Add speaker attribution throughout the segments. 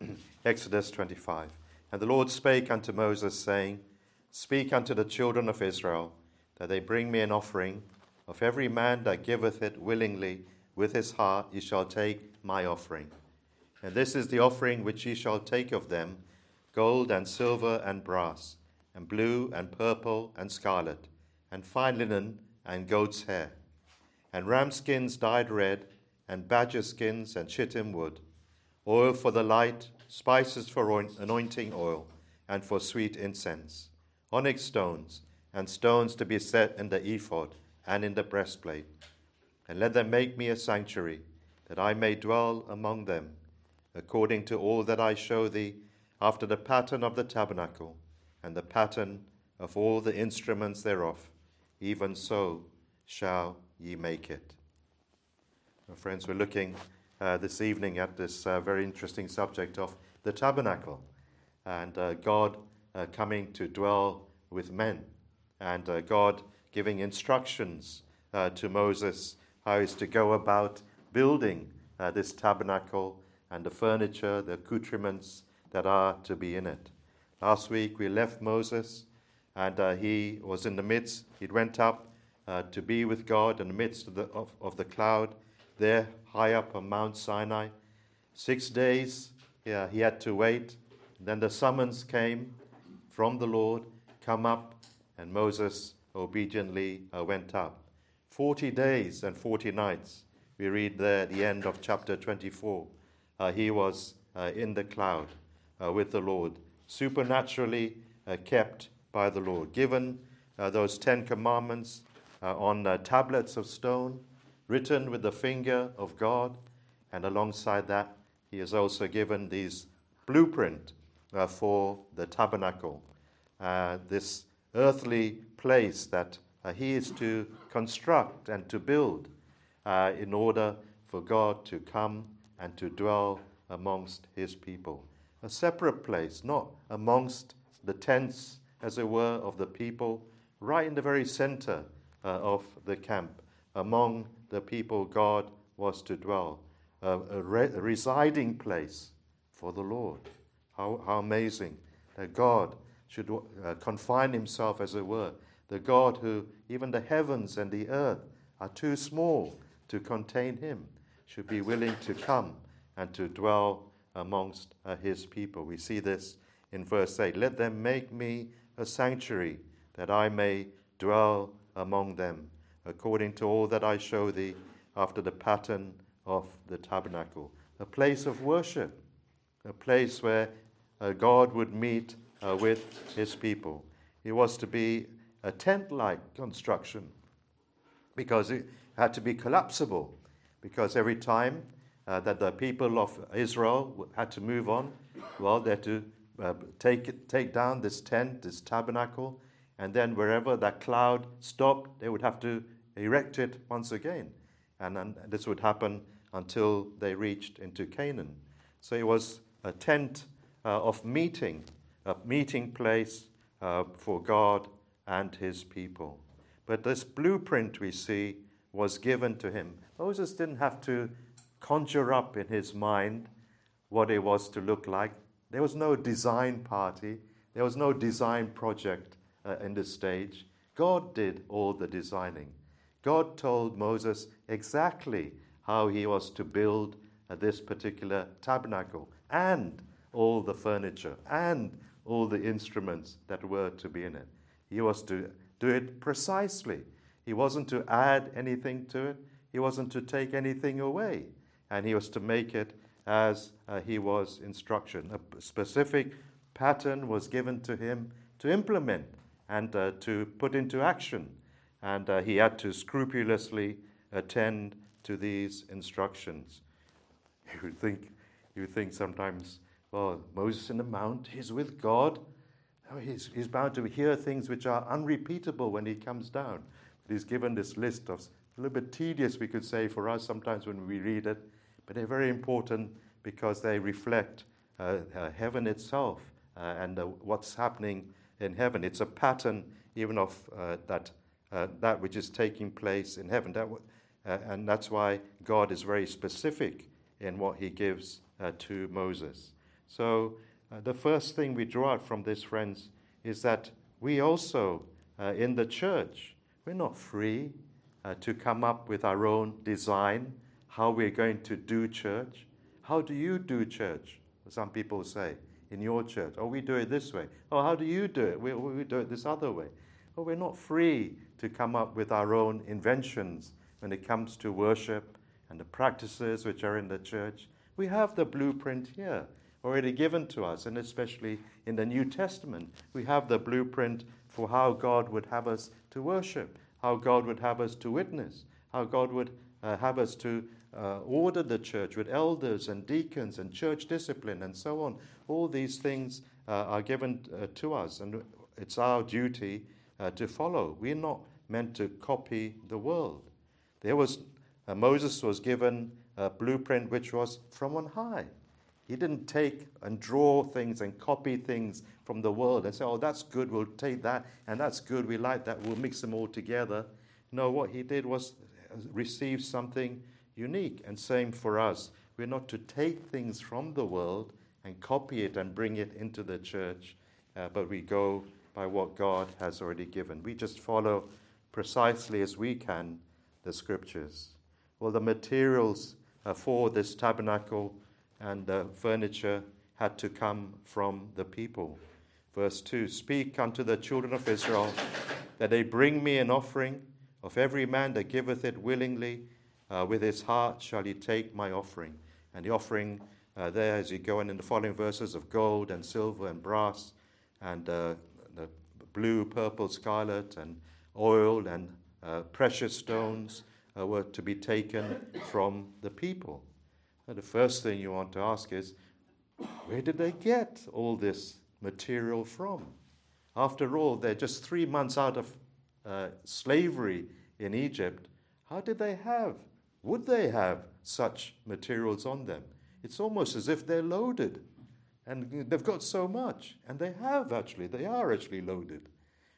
Speaker 1: Exodus 25. And the Lord spake unto Moses, saying, Speak unto the children of Israel, that they bring me an offering. Of every man that giveth it willingly with his heart, ye shall take my offering. And this is the offering which ye shall take of them gold and silver and brass, and blue and purple and scarlet, and fine linen and goat's hair, and ram skins dyed red, and badger skins and shittim wood, oil for the light, spices for anointing oil, and for sweet incense, onyx stones, and stones to be set in the ephod and in the breastplate. And let them make me a sanctuary, that I may dwell among them, according to all that I show thee, after the pattern of the tabernacle, and the pattern of all the instruments thereof, even so shall ye make it. Well, friends, we're looking uh, this evening at this uh, very interesting subject of the tabernacle and uh, God uh, coming to dwell with men and uh, God giving instructions to Moses how he's to go about building this tabernacle and the furniture, the accoutrements that are to be in it. Last week we left Moses and he was in the midst, he went up to be with God in the midst of the, of, of the cloud there high up on Mount Sinai. Six days yeah, he had to wait. Then the summons came from the Lord come up, and Moses obediently uh, went up. Forty days and forty nights, we read there at the end of chapter 24. Uh, he was uh, in the cloud uh, with the Lord, supernaturally uh, kept by the Lord, given uh, those Ten Commandments on tablets of stone written with the finger of God, and alongside that, he has also given these blueprint uh, for the tabernacle, uh, this earthly place that uh, he is to construct and to build uh, in order for God to come and to dwell amongst his people. A separate place, not amongst the tents, as it were, of the people, right in the very center uh, of the camp, among the people God was to dwell, a, a, re- a residing place for the Lord. How, how amazing that God should uh, confine himself, as it were, the God who even the heavens and the earth are too small to contain him, should be willing to come and to dwell amongst uh, his people. We see this in verse 8 Let them make me a sanctuary, that I may dwell among them according to all that I show thee, after the pattern of the tabernacle. A place of worship, a place where uh, God would meet uh, with his people. It was to be a tent like construction because it had to be collapsible, because every time uh, that the people of Israel had to move on, well, they had to uh, take, take down this tent, this tabernacle, and then wherever that cloud stopped, they would have to erect it once again. And, and this would happen until they reached into Canaan. So it was a tent uh, of meeting, a meeting place uh, for God and his people. But this blueprint we see was given to him. Moses didn't have to conjure up in his mind what it was to look like. There was no design party, there was no design project uh, in this stage. God did all the designing. God told Moses exactly how he was to build this particular tabernacle and all the furniture and all the instruments that were to be in it. He was to do it precisely. He wasn't to add anything to it, he wasn't to take anything away. And he was to make it as uh, he was instruction. A specific pattern was given to him to implement and uh, to put into action. And uh, he had to scrupulously attend to these instructions. You would think, you think sometimes, well, Moses in the mount, he's with God. Oh, he's, he's bound to hear things which are unrepeatable when he comes down. But he's given this list of a little bit tedious, we could say, for us sometimes when we read it, but they're very important because they reflect uh, uh, heaven itself uh, and uh, what's happening in heaven. It's a pattern even of uh, that, uh, that which is taking place in heaven. That w- and that's why God is very specific in what he gives to Moses. So, uh, the first thing we draw out from this, friends, is that we also, uh, in the church, we're not free uh, to come up with our own design, how we're going to do church. How do you do church? Some people say in your church. Oh, we do it this way. Oh, how do you do it? We, we do it this other way. Oh, we're not free to come up with our own inventions when it comes to worship and the practices which are in the church. We have the blueprint here already given to us, and especially in the New Testament, we have the blueprint for how God would have us to worship, how God would have us to witness, how God would uh, have us to uh, order the church with elders and deacons and church discipline and so on. All these things uh, are given uh, to us, and it's our duty uh, to follow. We're not meant to copy the world. There was uh, Moses was given a blueprint which was from on high. He didn't take and draw things and copy things from the world and say, oh, that's good, we'll take that, and that's good, we like that, we'll mix them all together. No, what he did was receive something unique. And same for us. We're not to take things from the world and copy it and bring it into the church, uh, but we go by what God has already given. We just follow precisely as we can the scriptures. Well, the materials uh, for this tabernacle and the furniture had to come from the people. Verse 2 Speak unto the children of Israel that they bring me an offering of every man that giveth it willingly. Uh, with his heart shall he take my offering. And the offering uh, there, as you go in, in the following verses, of gold and silver and brass and uh, blue, purple, scarlet, and oil and uh, precious stones uh, were to be taken from the people. And the first thing you want to ask is, where did they get all this material from? After all, they're just three months out of uh, slavery in Egypt. How did they have, would they have such materials on them? It's almost as if they're loaded. And they've got so much. And they have actually, they are actually loaded.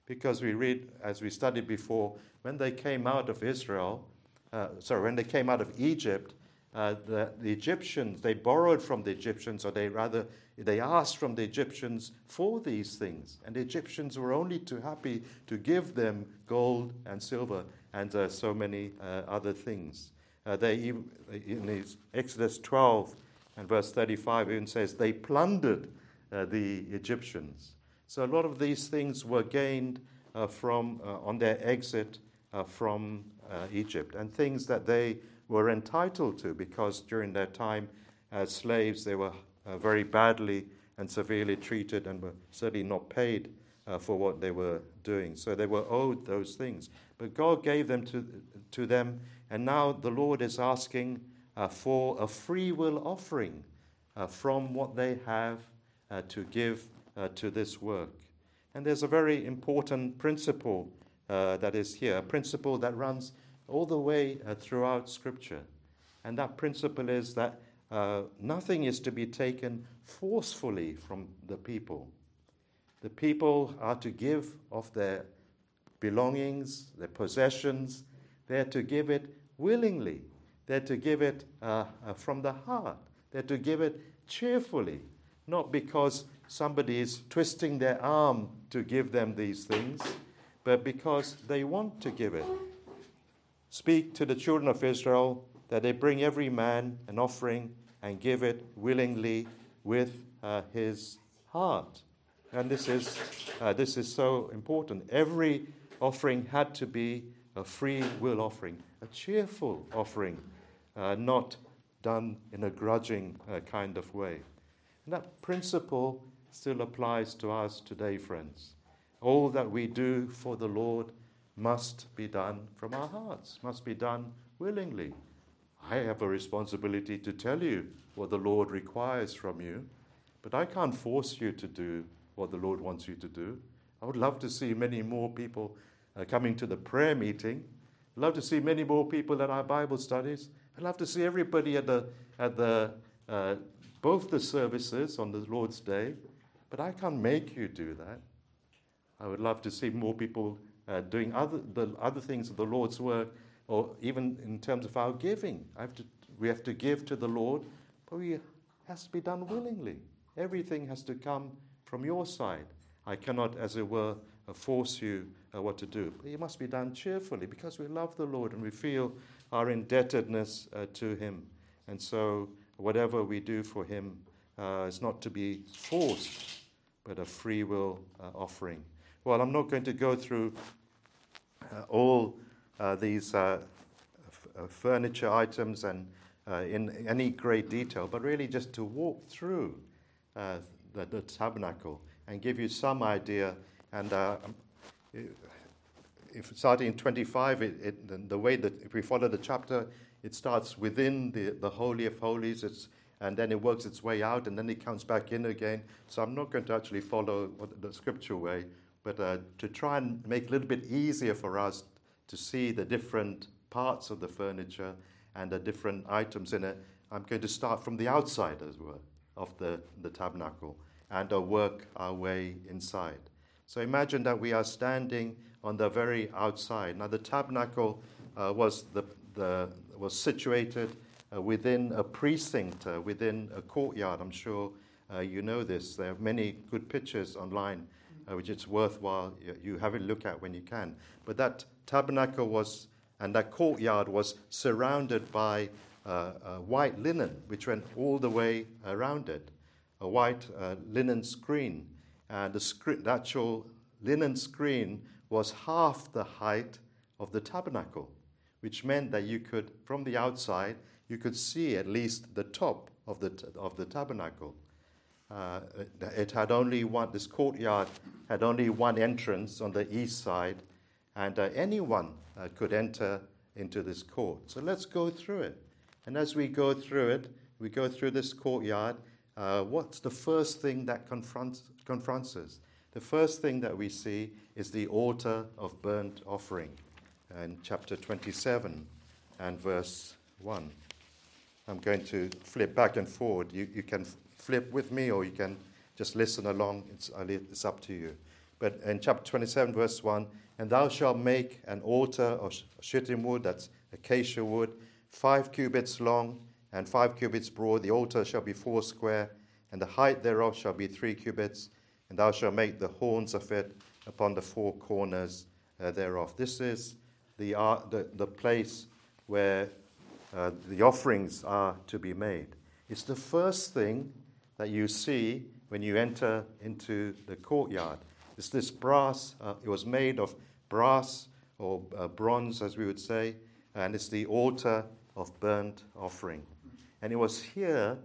Speaker 1: Because we read, as we studied before, when they came out of Israel, uh, sorry, when they came out of Egypt, uh, the, the, Egyptians, they borrowed from the Egyptians, or they rather, they asked from the Egyptians for these things. And the Egyptians were only too happy to give them gold and silver and uh, so many uh, other things. Uh, they, in Exodus 12 and verse 35, even says they plundered uh, the Egyptians. So a lot of these things were gained from, on their exit from Egypt, and things that they were entitled to because during their time as slaves they were uh, very badly and severely treated and were certainly not paid uh, for what they were doing. So they were owed those things. But God gave them to, to them, and now the Lord is asking uh, for a free will offering uh, from what they have uh, to give uh, to this work. And there's a very important principle that is here, a principle that runs all the way uh, throughout Scripture. And that principle is that uh, nothing is to be taken forcefully from the people. The people are to give of their belongings, their possessions. They're to give it willingly. They're to give it uh, uh, from the heart. They're to give it cheerfully, not because somebody is twisting their arm to give them these things, but because they want to give it. Speak to the children of Israel that they bring every man an offering and give it willingly with uh, his heart. And this is, uh, this is so important. Every offering had to be a free will offering, a cheerful offering, uh, not done in a grudging uh, kind of way. And that principle still applies to us today, friends. All that we do for the Lord must be done from our hearts, must be done willingly. I have a responsibility to tell you what the Lord requires from you, but I can't force you to do what the Lord wants you to do. I would love to see many more people uh, coming to the prayer meeting. I'd love to see many more people at our Bible studies. I'd love to see everybody at the at the uh, both the services on the Lord's Day, but I can't make you do that. I would love to see more people uh, doing other, the other things of the Lord's work, or even in terms of our giving. Have to, we have to give to the Lord, but it has to be done willingly. Everything has to come from your side. I cannot, as it were, uh, force you uh, what to do. It must be done cheerfully because we love the Lord and we feel our indebtedness uh, to Him. And so, whatever we do for Him uh, is not to be forced, but a free will uh, offering. Well, I'm not going to go through uh, all these f- furniture items and in any great detail, but really just to walk through the, the tabernacle and give you some idea. And uh, if starting in 25, it, it, the way that if we follow the chapter, it starts within the, the Holy of Holies, it's, and then it works its way out, and then it comes back in again. So I'm not going to actually follow the scripture way, but uh, to try and make it a little bit easier for us to see the different parts of the furniture and the different items in it, I'm going to start from the outside, as well, of the, the tabernacle and uh, work our way inside. So imagine that we are standing on the very outside. Now, the tabernacle uh, was, the, the, was situated uh, within a precinct, uh, within a courtyard. I'm sure uh, you know this. There are many good pictures online, uh, which it's worthwhile you, have a look at when you can. But that tabernacle was, and that courtyard was surrounded by uh, white linen, which went all the way around it, a white linen screen. And the, screen, the actual linen screen was half the height of the tabernacle, which meant that you could, from the outside, you could see at least the top of the, of the tabernacle. Uh, it had only one, this courtyard had only one entrance on the east side, and uh, anyone uh, could enter into this court. So let's go through it. And as we go through it, we go through this courtyard. Uh, what's the first thing that confronts, confronts us? The first thing that we see is the altar of burnt offering in chapter 27 and verse 1. I'm going to flip back and forward. You, you can flip with me or you can just listen along. It's, it's up to you. But in chapter 27, verse 1, and thou shalt make an altar of shittim wood, that's acacia wood, five cubits long and five cubits broad. The altar shall be four square, and the height thereof shall be three cubits and thou shalt make the horns of it upon the four corners uh, thereof. This is the, uh, the, the place where uh, the offerings are to be made. It's the first thing that you see when you enter into the courtyard. It's this brass, uh, it was made of brass or uh, bronze, as we would say, and it's the altar of burnt offering. And it was here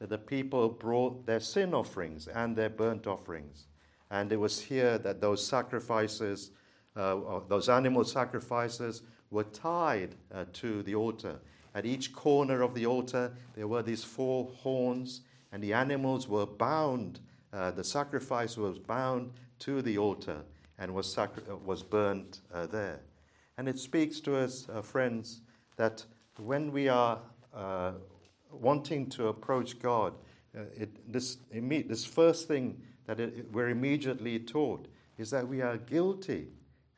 Speaker 1: that the people brought their sin offerings and their burnt offerings. And it was here that those sacrifices, uh, those animal sacrifices, were tied uh, to the altar. At each corner of the altar, there were these four horns, and the animals were bound. Uh, the sacrifice was bound to the altar and was, sacri- uh, was burnt uh, there. And it speaks to us, uh, friends, that when we are wanting to approach God, uh, it, this, this first thing that it, we're immediately taught is that we are guilty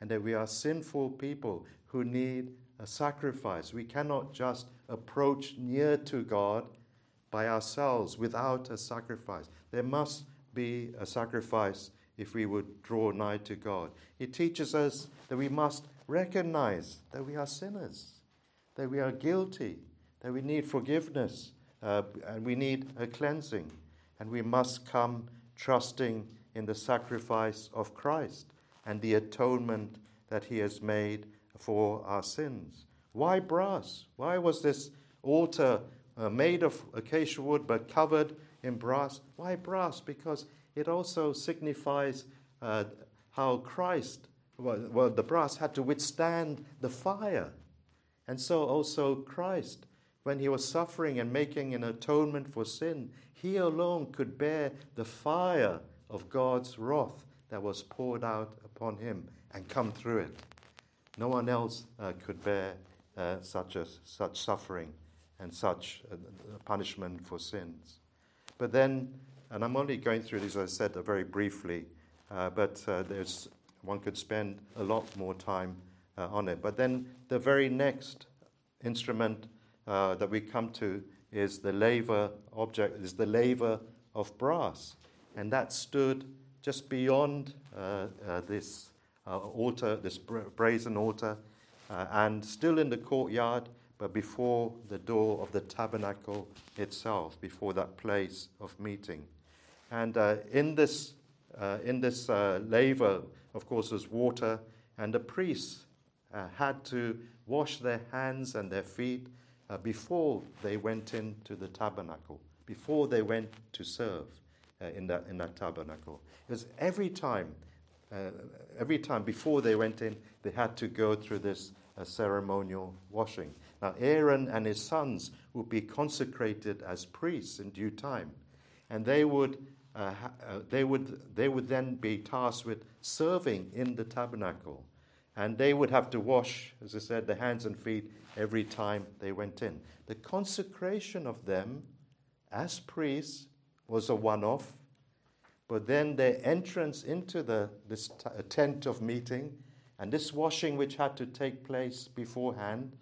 Speaker 1: and that we are sinful people who need a sacrifice. We cannot just approach near to God by ourselves without a sacrifice. There must be a sacrifice if we would draw nigh to God. It teaches us that we must recognize that we are sinners, that we are guilty, that we need forgiveness uh, and we need a cleansing. And we must come trusting in the sacrifice of Christ and the atonement that he has made for our sins. Why brass? Why was this altar uh, made of acacia wood but covered in brass? Why brass? Because it also signifies uh, how Christ, well, well, the brass had to withstand the fire. And so also Christ when he was suffering and making an atonement for sin, he alone could bear the fire of God's wrath that was poured out upon him and come through it. No one else uh, could bear uh, such, a, such suffering and such punishment for sins. But then, and I'm only going through these, as I said, very briefly, uh, but uh, there's, one could spend a lot more time uh, on it. But then the very next instrument uh, that we come to is the laver object, is the laver of brass. And that stood just beyond uh, uh, this uh, altar, this brazen altar, uh, and still in the courtyard, but before the door of the tabernacle itself, before that place of meeting. And uh, in this, uh, in this laver, of course, was water, and the priests had to wash their hands and their feet before they went into the tabernacle, before they went to serve in, that, in that tabernacle. Because every time, uh, every time before they went in, they had to go through this uh, ceremonial washing. Now, Aaron and his sons would be consecrated as priests in due time, and they would, uh, uh, they would, they would then be tasked with serving in the tabernacle. And they would have to wash, as I said, their hands and feet every time they went in. The consecration of them as priests was a one off, but then their entrance into the, this t- tent of meeting and this washing, which had to take place beforehand,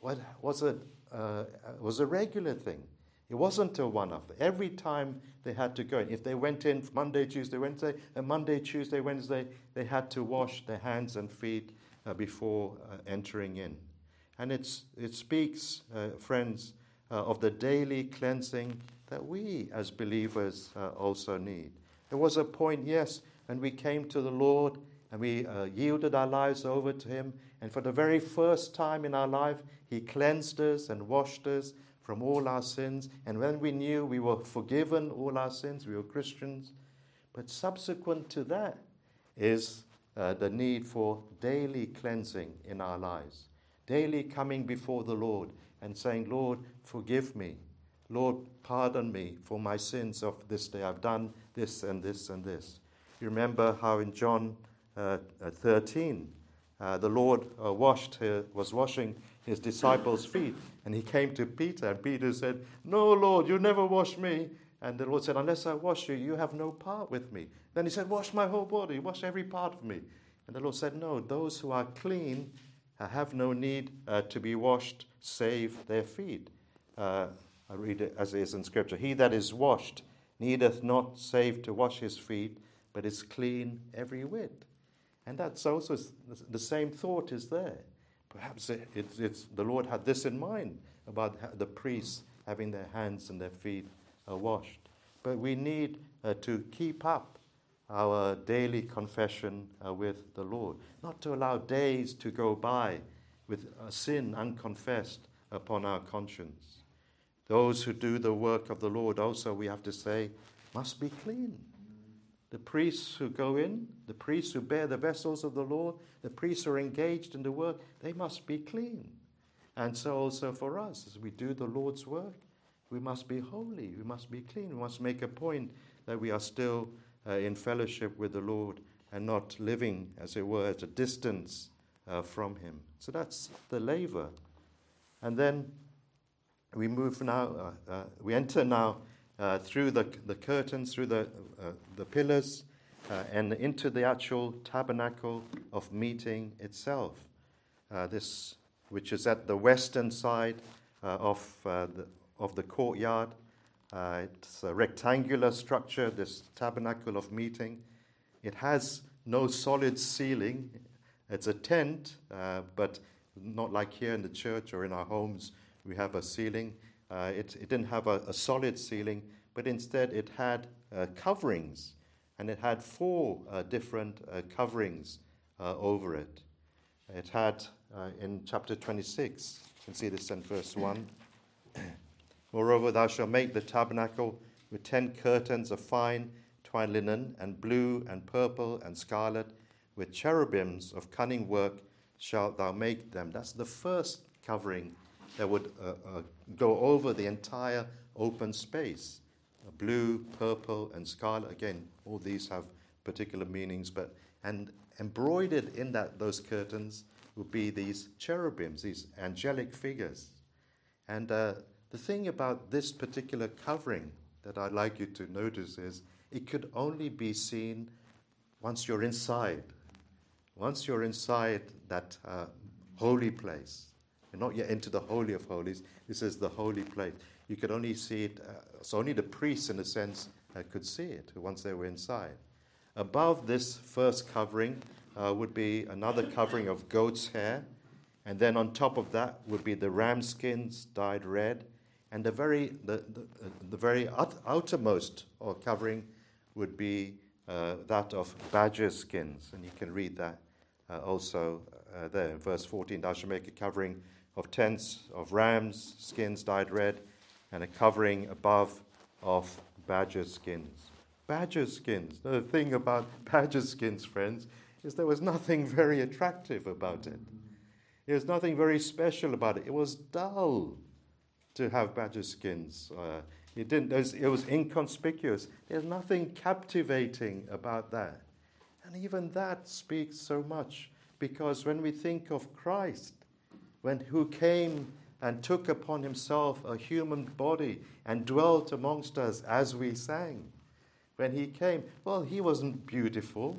Speaker 1: was a, uh, was a regular thing. It wasn't a one off. Every time they had to go in, if they went in Monday, Tuesday, Wednesday, and Monday, Tuesday, Wednesday, they had to wash their hands and feet uh, before uh, entering in. And it's, it speaks, uh, friends, uh, of the daily cleansing that we as believers uh, also need. There was a point, yes, when we came to the Lord and we uh, yielded our lives over to Him. And for the very first time in our life, He cleansed us and washed us from all our sins. And when we knew we were forgiven all our sins, we were Christians. But subsequent to that is uh, the need for daily cleansing in our lives, daily coming before the Lord and saying, Lord, forgive me. Lord, pardon me for my sins of this day. I've done this and this and this. You remember how in John uh, uh 13, uh, the Lord uh, washed, was washing his disciples' feet, and he came to Peter, and Peter said, No, Lord, you never wash me. And the Lord said, Unless I wash you, you have no part with me. Then he said, Wash my whole body, wash every part of me. And the Lord said, No, those who are clean have no need uh, to be washed save their feet. Uh, I read it as it is in Scripture. He that is washed needeth not save to wash his feet, but is clean every whit. And that's also the same thought is there. Perhaps it, it's, it's, the Lord had this in mind about the priests having their hands and their feet uh, washed. But we need uh, to keep up our daily confession uh, with the Lord, not to allow days to go by with a sin unconfessed upon our conscience. Those who do the work of the Lord also, we have to say, must be clean. The priests who go in, the priests who bear the vessels of the Lord, the priests who are engaged in the work, they must be clean. And so also for us, as we do the Lord's work, we must be holy, we must be clean, we must make a point that we are still uh, in fellowship with the Lord and not living, as it were, at a distance uh, from Him. So that's the laver. And then we move now, uh, uh, we enter now uh, through the, the curtains, through the, uh, the pillars, uh, and into the actual tabernacle of meeting itself. Uh, this, which is at the western side of, the, of the courtyard. it's a rectangular structure, this tabernacle of meeting. It has no solid ceiling. It's a tent, but not like here in the church or in our homes we have a ceiling. Uh, it, it, didn't have a, a, solid ceiling, but instead it had uh, coverings, and it had four uh, different uh, coverings uh, over it. It had, uh, in chapter 26, you can see this in verse 1. Moreover, thou shalt make the tabernacle with ten curtains of fine twined linen, and blue, and purple, and scarlet, with cherubims of cunning work shalt thou make them. That's the first covering that would uh, uh, go over the entire open space. Blue, purple, and scarlet. Again, all these have particular meanings, but and embroidered in that those curtains would be these cherubims, these angelic figures. And uh, the thing about this particular covering that I'd like you to notice is it could only be seen once you're inside. Once you're inside that uh, holy place. You're not yet into the Holy of Holies. This is the holy place. You could only see it, uh, so only the priests, in a sense, uh, could see it once they were inside. Above this first covering uh, would be another covering of goat's hair, and then on top of that would be the ram skins dyed red, and the very, the, the, the very out, outermost or covering would be uh, that of badger skins, and you can read that uh, also uh, there in verse 14. Thou shalt make a covering of tents of rams' skins dyed red, and a covering above of badger skins. Badger skins. The thing about badger skins, friends, is there was nothing very attractive about it. There was nothing very special about it. It was dull to have badger skins. Uh, it, didn't, it was inconspicuous. There's nothing captivating about that. And even that speaks so much because when we think of Christ, when who came and took upon himself a human body and dwelt amongst us as we sang, when he came, well, he wasn't beautiful.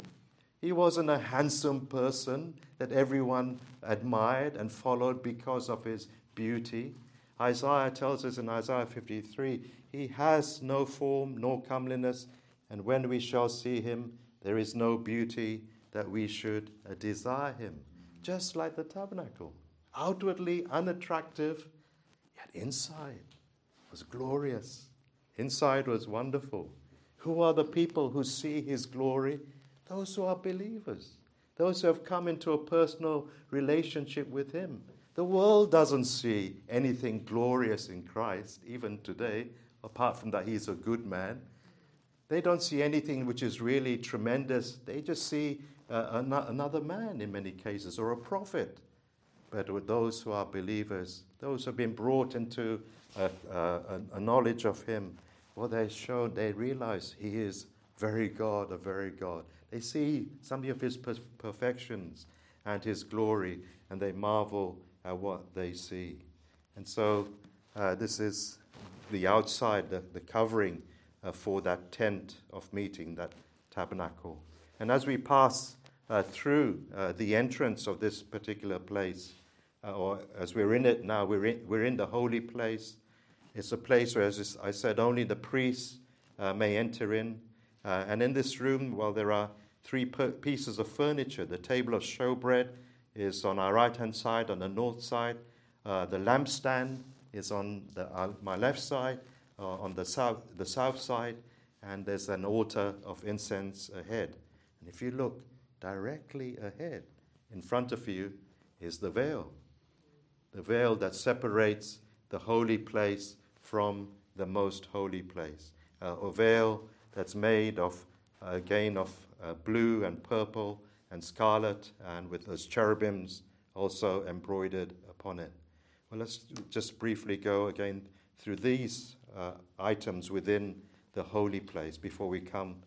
Speaker 1: He wasn't a handsome person that everyone admired and followed because of his beauty. Isaiah tells us in Isaiah 53 He has no form nor comeliness, and when we shall see him, there is no beauty that we should desire him. Just like the tabernacle, outwardly unattractive, yet inside was glorious. Inside was wonderful. Who are the people who see his glory? Those who are believers, those who have come into a personal relationship with him. The world doesn't see anything glorious in Christ, even today, apart from that he's a good man. They don't see anything which is really tremendous. They just see uh, another man in many cases or a prophet. But with those who are believers, those who have been brought into a, a, a knowledge of him, well, they show, they realize he is very God, a very God. They see some of his perfections and his glory, and they marvel at what they see. And so, uh, this is the outside, the, the covering uh, for that tent of meeting, that tabernacle. And as we pass uh, through uh, the entrance of this particular place, uh, or as we're in it now, we're in, we're in the holy place. It's a place where, as I said, only the priests uh, may enter in. and in this room, well, there are three pieces of furniture. The table of showbread is on our right hand side, on the north side. Uh, the lampstand is on the, uh, my left side, uh, on the south, the south side, and there's an altar of incense ahead. And if you look directly ahead, in front of you, is the veil. The veil that separates the holy place from the most holy place. Uh, a veil that's made of, uh, again, of uh, blue and purple and scarlet, and with those cherubims also embroidered upon it. Well, let's just briefly go again through these uh, items within the holy place before we come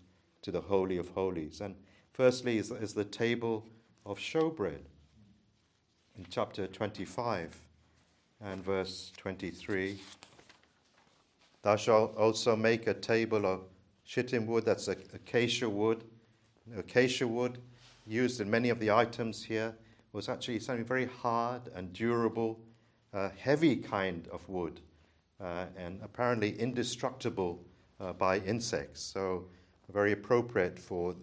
Speaker 1: to the Holy of Holies. And firstly is, is the table of showbread in chapter 25 and verse 23. Thou shalt also make a table of shittim wood, that's acacia wood, Acacia wood, used in many of the items here, was actually something very hard and durable, uh, heavy kind of wood, uh, and apparently indestructible uh, by insects. So, very appropriate for,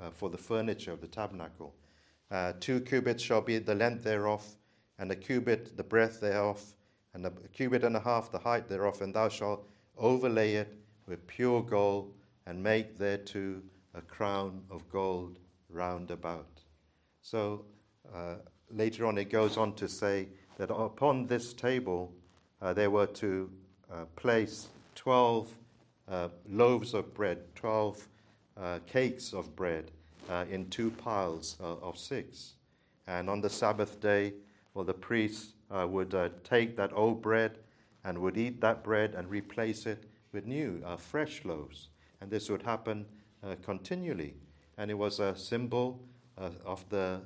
Speaker 1: uh, for the furniture of the tabernacle. Uh, two cubits shall be the length thereof, and a cubit the breadth thereof, and a cubit and a half the height thereof, and thou shalt overlay it with pure gold, and make thereto a crown of gold round about. So uh, later on, it goes on to say that upon this table uh, they were to uh, place 12 uh, loaves of bread, 12 uh, cakes of bread uh, in two piles of six. And on the Sabbath day, well, the priest would take that old bread and would eat that bread and replace it with new, fresh loaves. And this would happen uh, continually. And it was a symbol uh, of the,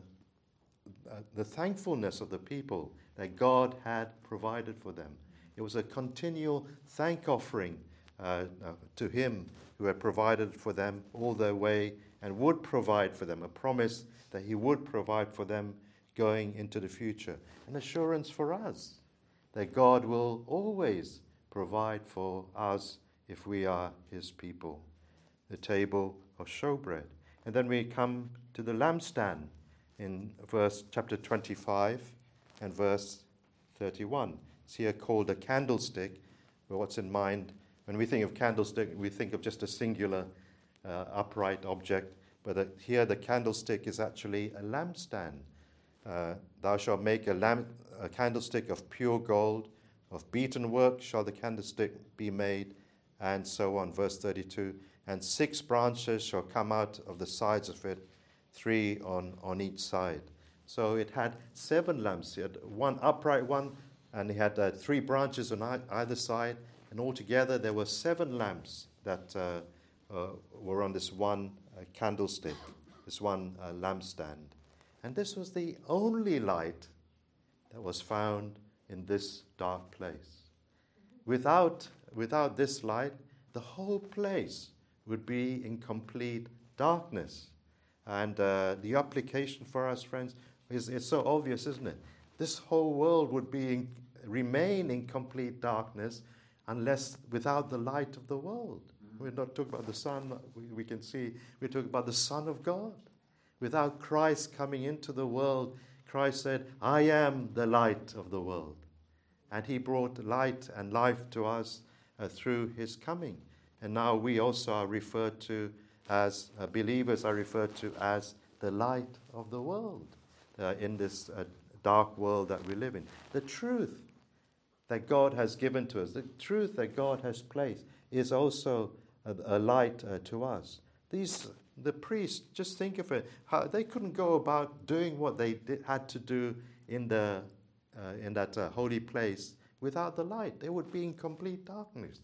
Speaker 1: uh, the thankfulness of the people that God had provided for them. It was a continual thank offering uh, uh, to Him who had provided for them all their way and would provide for them, a promise that He would provide for them going into the future. An assurance for us that God will always provide for us if we are His people. the table of showbread. And then we come to the lampstand in verse chapter 25 and verse 31. It's here called a candlestick. But what's in mind when we think of candlestick, we think of just a singular uh, upright object. But uh, here the candlestick is actually a lampstand. Uh, thou shalt make a, lamp, a candlestick of pure gold, of beaten work shall the candlestick be made, and so on. Verse 32 And six branches shall come out of the sides of it, three on, on each side. So it had seven lamps. It had one upright one, and it had uh, three branches on either side. And altogether, there were seven lamps that uh, uh, were on this one uh, candlestick, this one uh, lampstand. And this was the only light that was found in this dark place. Without, without this light, the whole place would be in complete darkness. And uh, the application for us, friends, is, is so obvious, isn't it? This whole world would be in, remain in complete darkness unless without the light of the world. We're not talking about the sun, we, we can see, we're talking about the Son of God. Without Christ coming into the world, Christ said, I am the light of the world. And he brought light and life to us uh, through his coming. And now we also are referred to as uh, believers are referred to as the light of the world uh, in this uh, dark world that we live in. The truth that God has given to us, the truth that God has placed, is also a, a light uh, to us. These the priests, just think of it, how they couldn't go about doing what they did, had to do in the uh, in that uh, holy place without the light. They would be in complete darkness.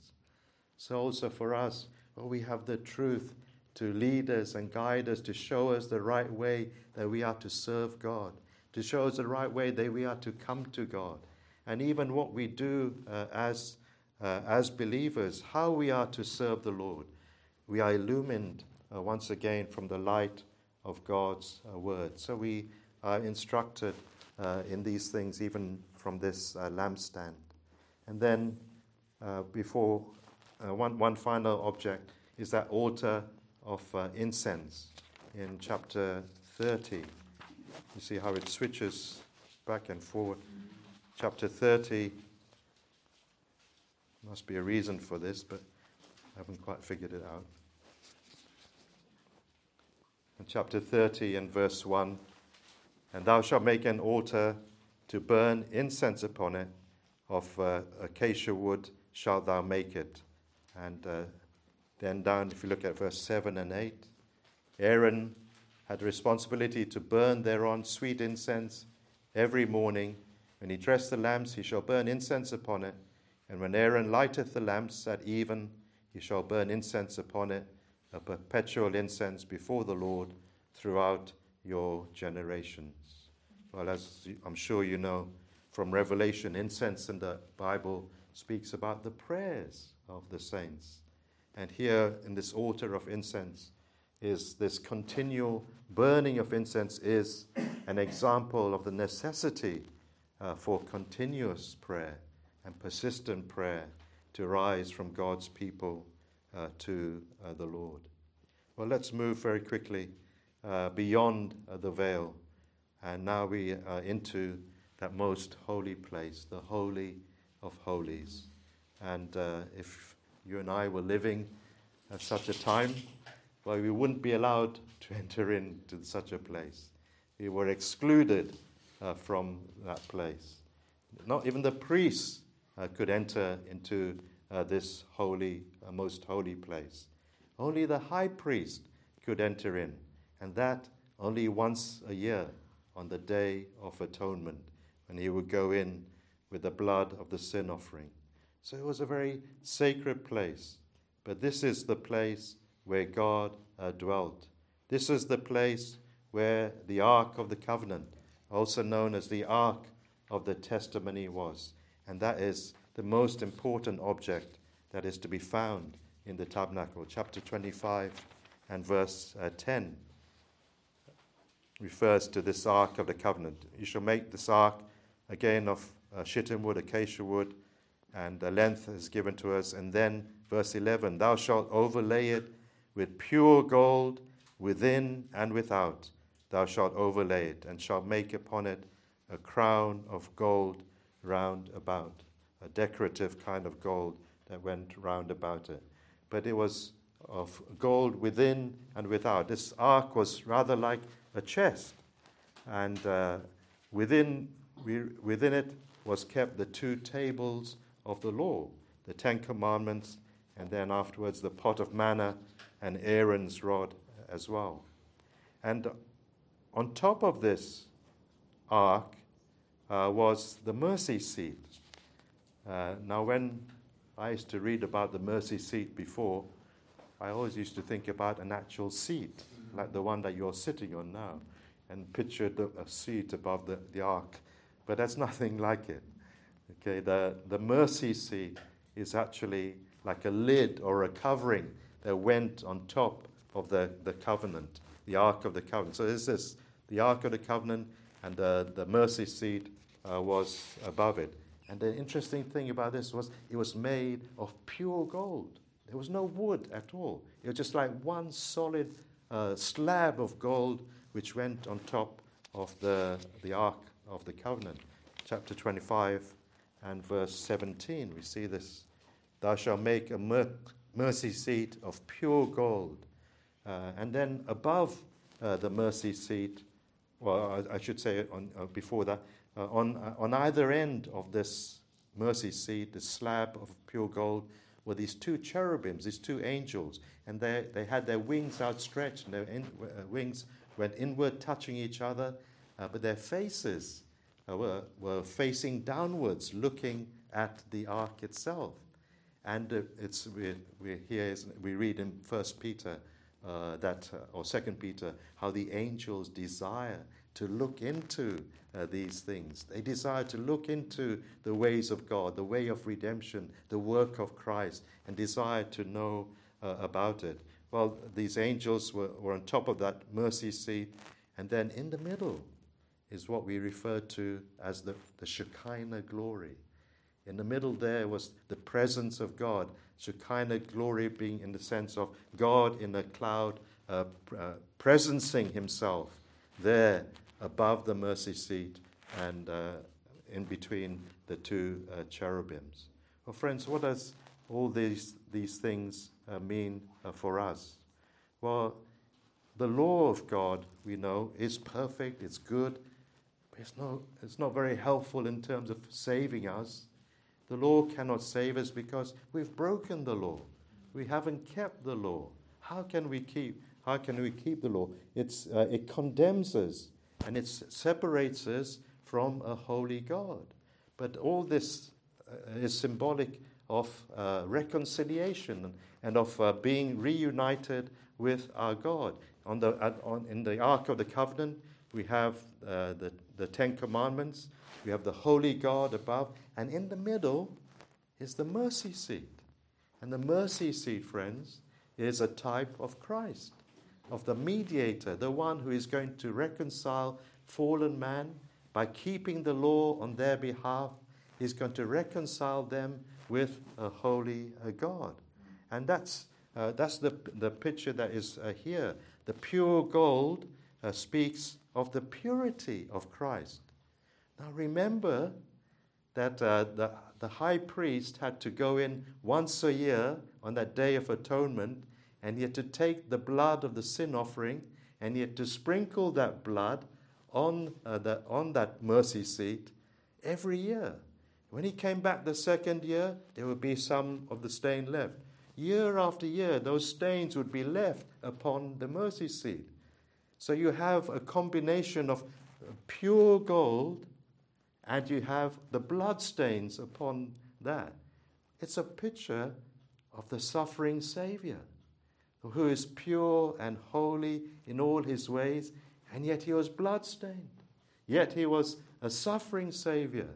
Speaker 1: So also for us, well, we have the truth to lead us and guide us, to show us the right way that we are to serve God, to show us the right way that we are to come to God. And even what we do uh, as, uh, as believers, how we are to serve the Lord. We are illumined uh, once again from the light of God's uh, word. So we are instructed uh, in these things, even from this uh, lampstand. And then, before one, one final object is that altar of uh, incense in chapter 30. You see how it switches back and forward. Chapter 30, must be a reason for this, but I haven't quite figured it out. In chapter 30 and verse 1 And thou shalt make an altar to burn incense upon it, of uh, acacia wood shalt thou make it. And uh, then down, if you look at verse 7 and 8, Aaron had responsibility to burn thereon sweet incense every morning. When he dressed the lamps, he shall burn incense upon it. And when Aaron lighteth the lamps at even, he shall burn incense upon it, a perpetual incense before the Lord throughout your generations. Well, as I'm sure you know from Revelation, incense in the Bible speaks about the prayers of the saints. And here in this altar of incense is this continual burning of incense is an example of the necessity uh, for continuous prayer and persistent prayer to rise from God's people uh, to uh, the Lord. Well, let's move very quickly uh, beyond uh, the veil. And now we are into that most holy place, the Holy of Holies. And uh, if you and I were living at such a time where we wouldn't be allowed to enter into such a place. We were excluded uh, from that place. Not even the priests could enter into uh, this holy, uh, most holy place. Only the high priest could enter in, and that only once a year on the Day of Atonement, when he would go in with the blood of the sin offering. So it was a very sacred place. But this is the place where God uh, dwelt. This is the place where the Ark of the Covenant, also known as the Ark of the Testimony, was. And that is the most important object that is to be found in the tabernacle. Chapter 25 and verse uh, 10 refers to this Ark of the Covenant. You shall make this Ark again of uh, shittim wood, acacia wood, and the length is given to us. And then verse 11 Thou shalt overlay it with pure gold within and without. Thou shalt overlay it, and shalt make upon it a crown of gold round about, a decorative kind of gold that went round about it. But it was of gold within and without. This ark was rather like a chest, and uh, within, within it was kept the two tables of the law, the Ten Commandments, and then afterwards the pot of manna and Aaron's rod as well. And on top of this ark uh, was the mercy seat. Uh, now, when I used to read about the mercy seat before, I always used to think about an actual seat, like the one that you're sitting on now, and pictured a seat above the, the ark. But that's nothing like it. Okay, the, the mercy seat is actually like a lid or a covering that went on top of the, the covenant, the Ark of the Covenant. So this is the Ark of the Covenant, and the, the mercy seat uh, was above it. And the interesting thing about this was it was made of pure gold. There was no wood at all. It was just like one solid uh, slab of gold which went on top of the, the Ark of the Covenant. Chapter 25 and verse 17, we see this. Thou shalt make a mer- mercy seat of pure gold. Uh, and then above uh, the mercy seat, well, I, I should say on, uh, before that, uh, on, uh, on either end of this mercy seat, the slab of pure gold, were these two cherubims, these two angels, and they, they had their wings outstretched, and their in, uh, wings went inward, touching each other, uh, but their faces uh, were, were facing downwards, looking at the ark itself. And it's, we, we, here we read in First Peter uh, that, or Second Peter, how the angels desire to look into uh, these things. They desire to look into the ways of God, the way of redemption, the work of Christ, and desire to know uh, about it. Well, these angels were, were on top of that mercy seat, and then in the middle is what we refer to as the, the Shekinah glory. In the middle there was the presence of God, Shekinah glory being in the sense of God in a cloud, uh, uh, presencing himself there above the mercy seat and uh, in between the two uh, cherubims. Well, friends, what does all these, these things uh, mean uh, for us? Well, the law of God, we know, is perfect, it's good, but it's not, it's not very helpful in terms of saving us. The law cannot save us because we've broken the law. We haven't kept the law. How can we keep? How can we keep the law? It's, uh, it condemns us and it separates us from a holy God. But all this uh, is symbolic of uh, reconciliation and of uh, being reunited with our God. On the, on, in the Ark of the Covenant, we have uh, the, the Ten Commandments, we have the Holy God above, and in the middle is the mercy seat. And the mercy seat, friends, is a type of Christ of the mediator, the one who is going to reconcile fallen man by keeping the law on their behalf. He's going to reconcile them with a holy God. And that's, uh, that's the, the picture that is uh, here. The pure gold uh, speaks of the purity of Christ. Now remember that uh, the, the high priest had to go in once a year on that day of atonement and he had to take the blood of the sin offering and he had to sprinkle that blood on, uh, the, on that mercy seat every year. When he came back the second year, there would be some of the stain left. Year after year, those stains would be left upon the mercy seat. So you have a combination of pure gold and you have the blood stains upon that. It's a picture of the suffering Savior who is pure and holy in all his ways, and yet he was bloodstained. Yet he was a suffering Savior,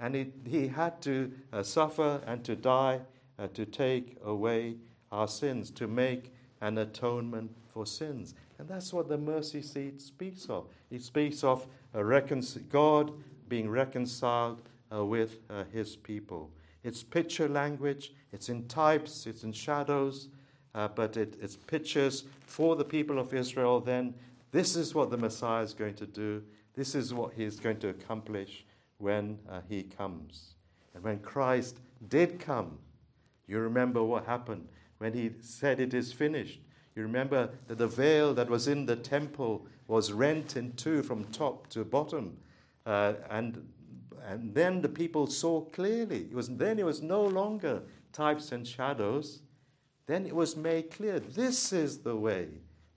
Speaker 1: and he, he had to uh, suffer and to die uh, to take away our sins, to make an atonement for sins. And that's what the mercy seat speaks of. It speaks of a recon- God being reconciled uh, with uh, his people. It's picture language, it's in types, it's in shadows, uh, but it, it's pictures for the people of Israel then. This is what the Messiah is going to do. This is what he is going to accomplish when uh, he comes. And when Christ did come, you remember what happened when he said, It is finished. You remember that the veil that was in the temple was rent in two from top to bottom. Uh, and, and then the people saw clearly. It was, then it was no longer types and shadows. Then it was made clear this is the way.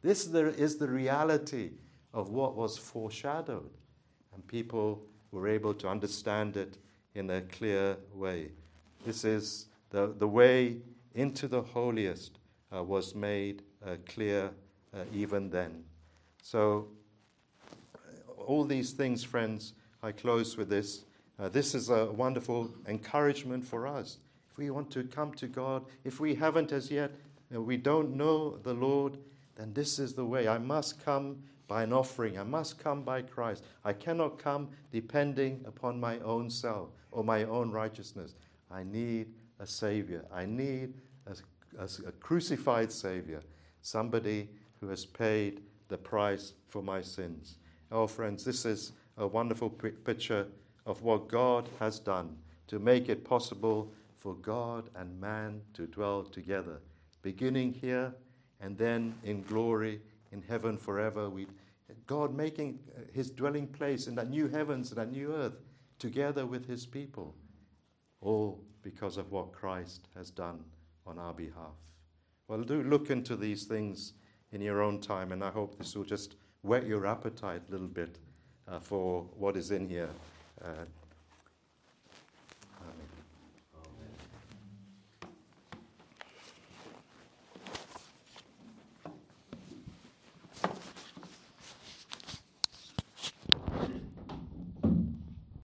Speaker 1: This is the is the reality of what was foreshadowed. And people were able to understand it in a clear way. This is the, the way into the holiest uh, was made uh, clear uh, even then. So, all these things, friends, I close with this. Uh, this is a wonderful encouragement for us. If we want to come to God, if we haven't as yet, uh, we don't know the Lord, then this is the way. I must come by an offering. I must come by Christ. I cannot come depending upon my own self or my own righteousness. I need a Savior. I need a, a, a crucified Savior, somebody who has paid the price for my sins. Oh, friends, this is a wonderful picture of what God has done to make it possible for God and man to dwell together, beginning here and then in glory in heaven forever. We, God making his dwelling place in that new heavens and that new earth together with his people, all because of what Christ has done on our behalf. Well, do look into these things in your own time, and I hope this will just whet your appetite a little bit uh, for what is in here. Uh,